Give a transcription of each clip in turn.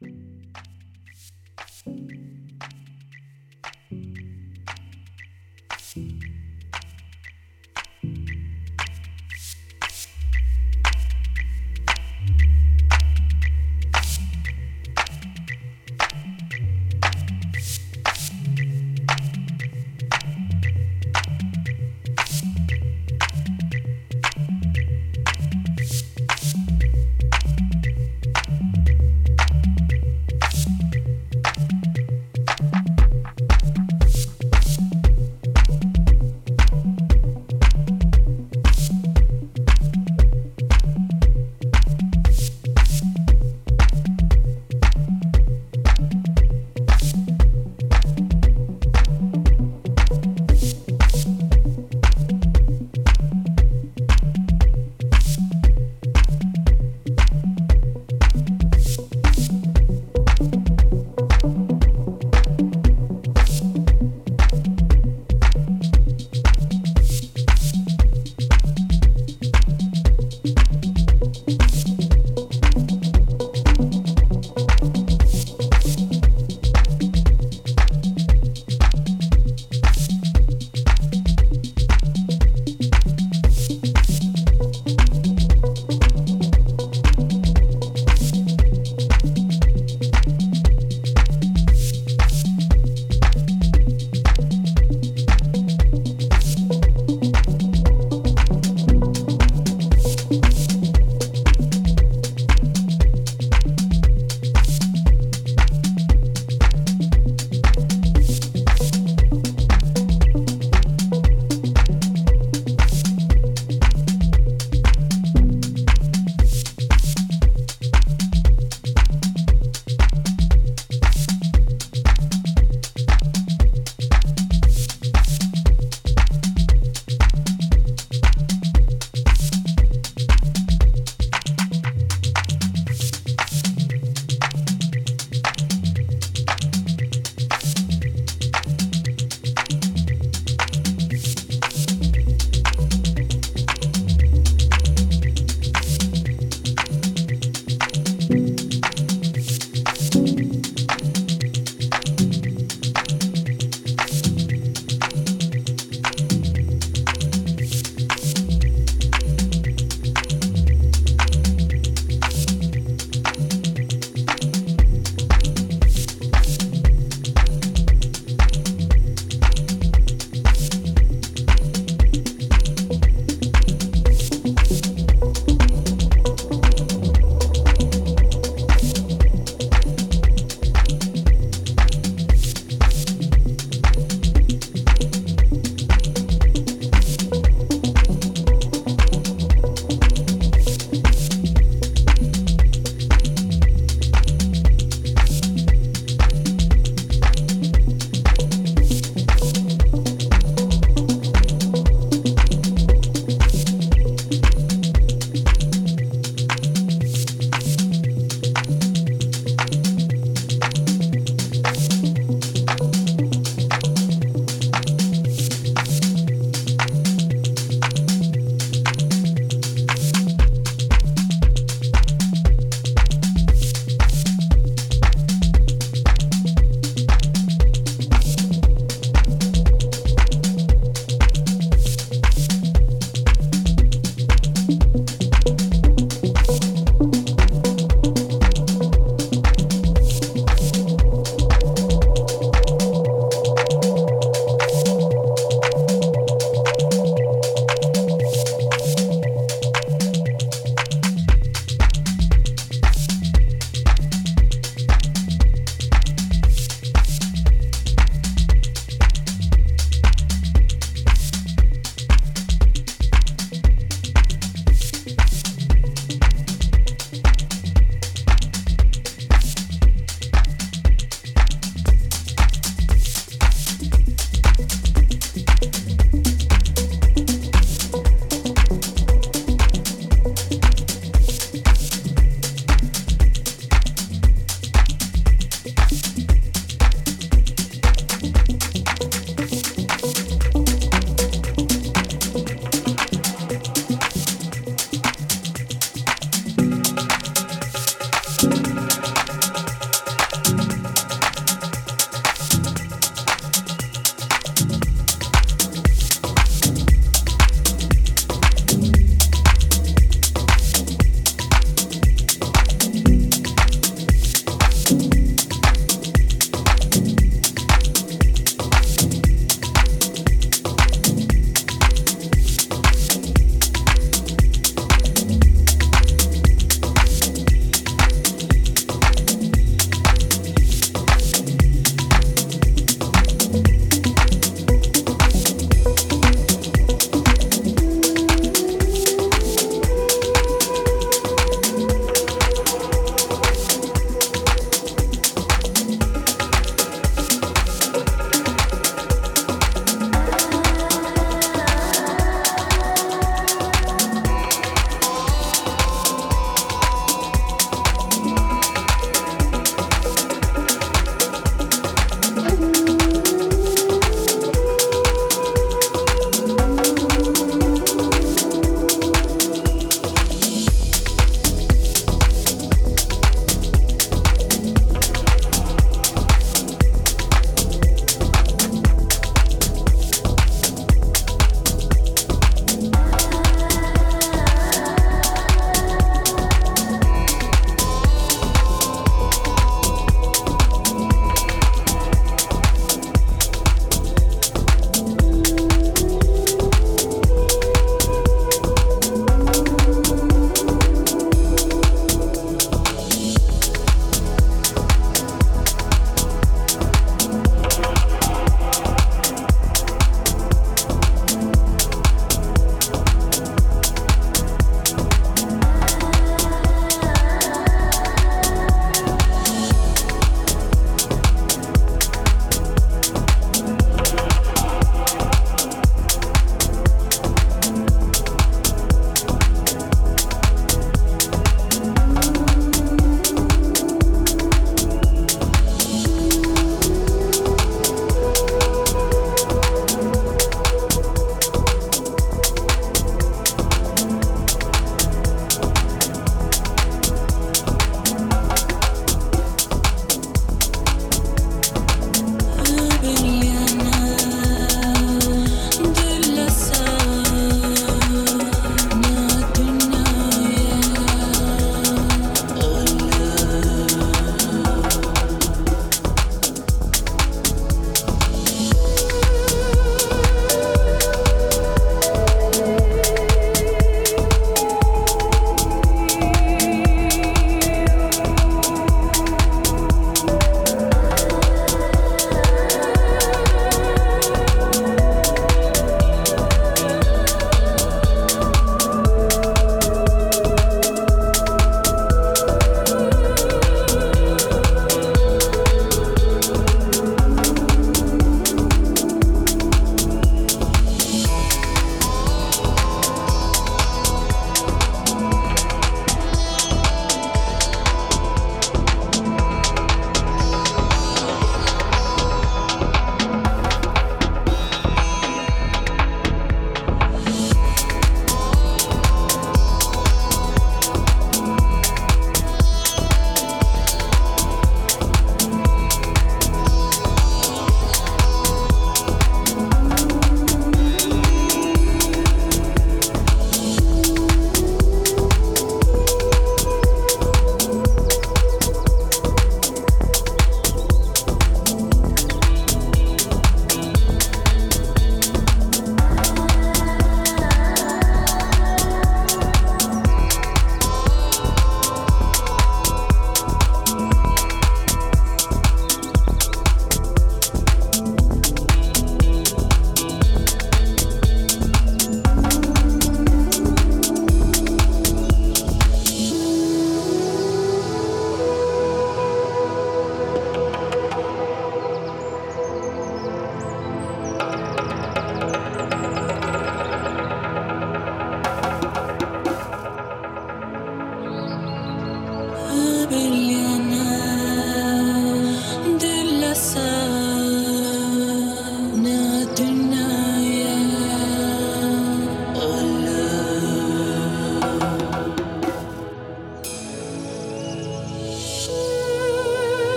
Thank you.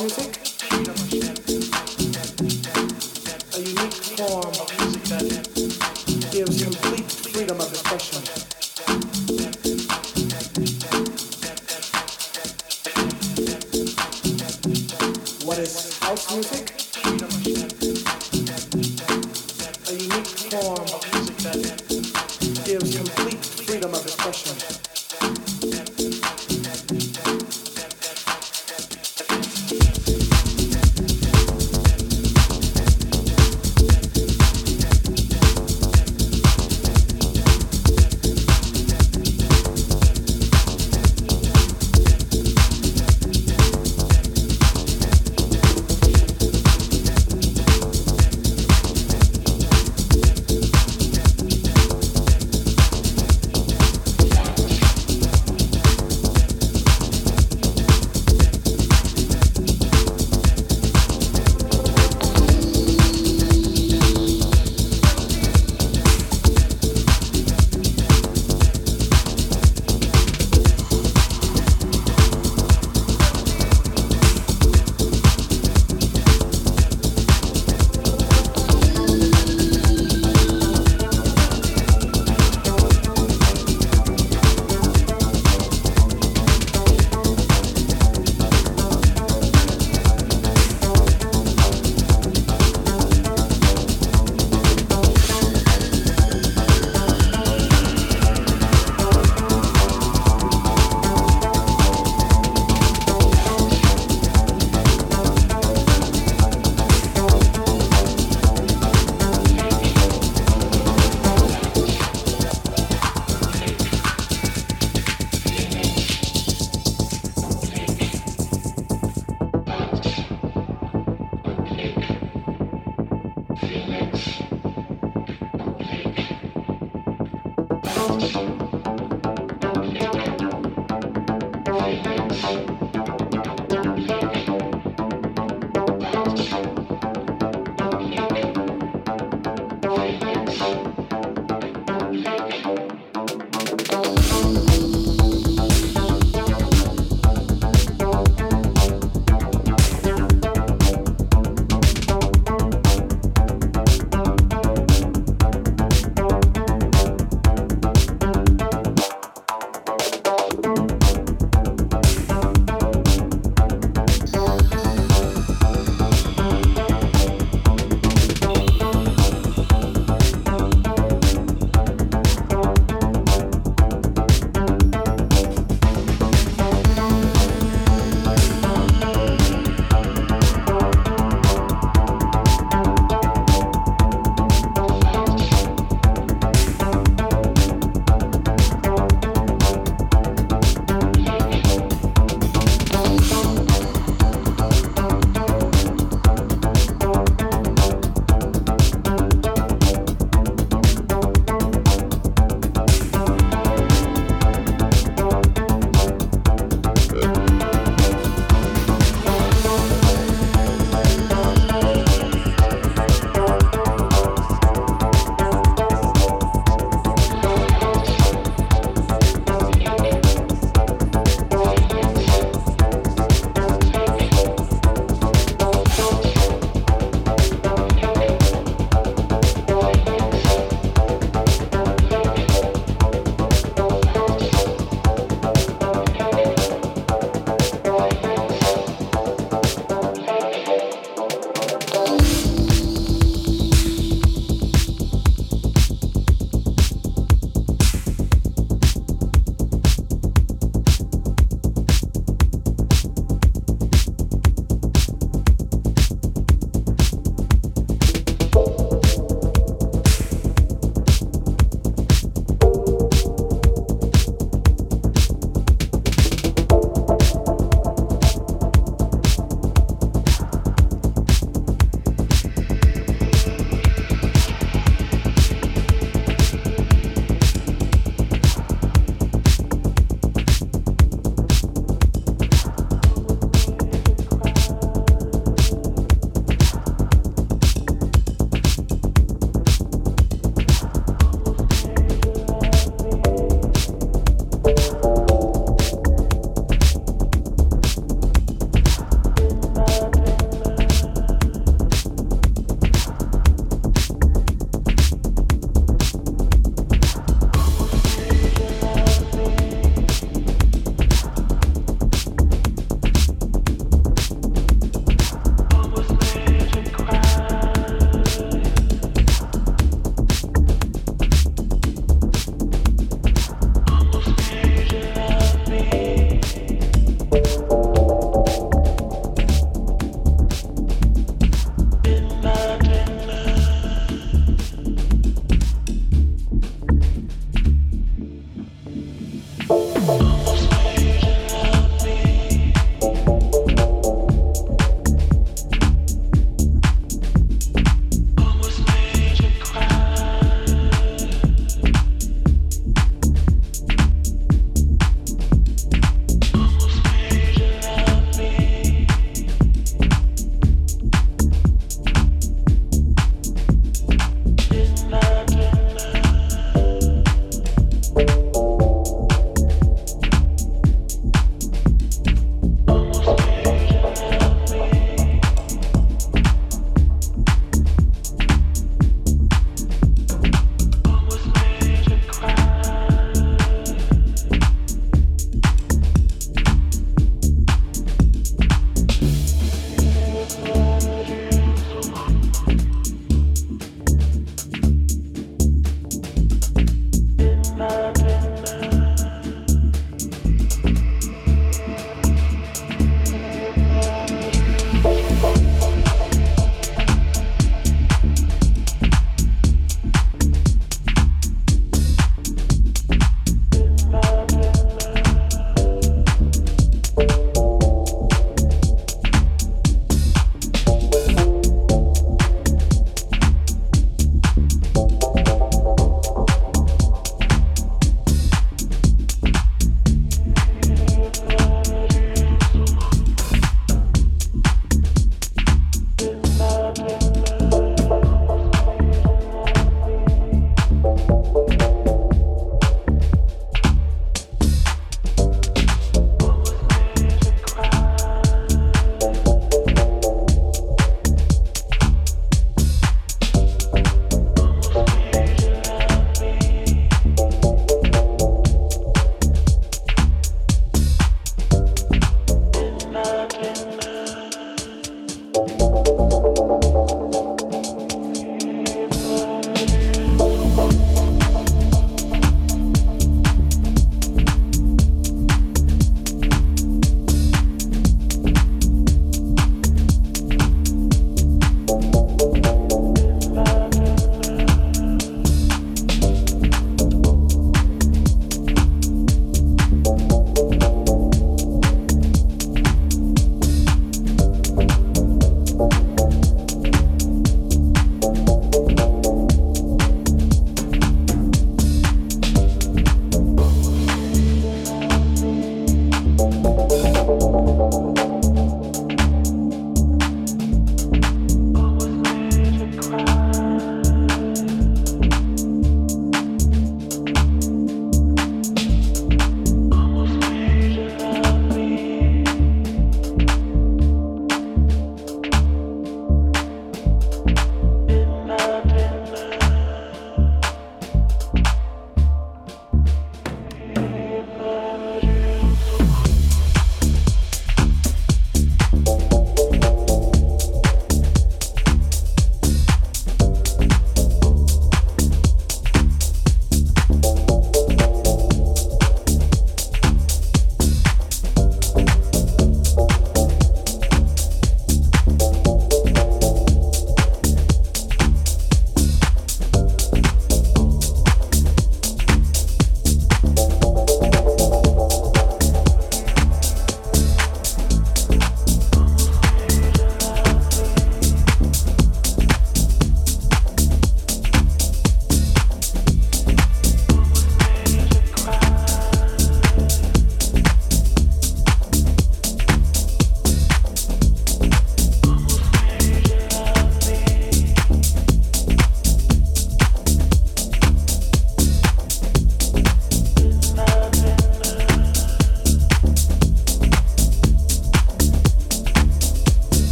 Music,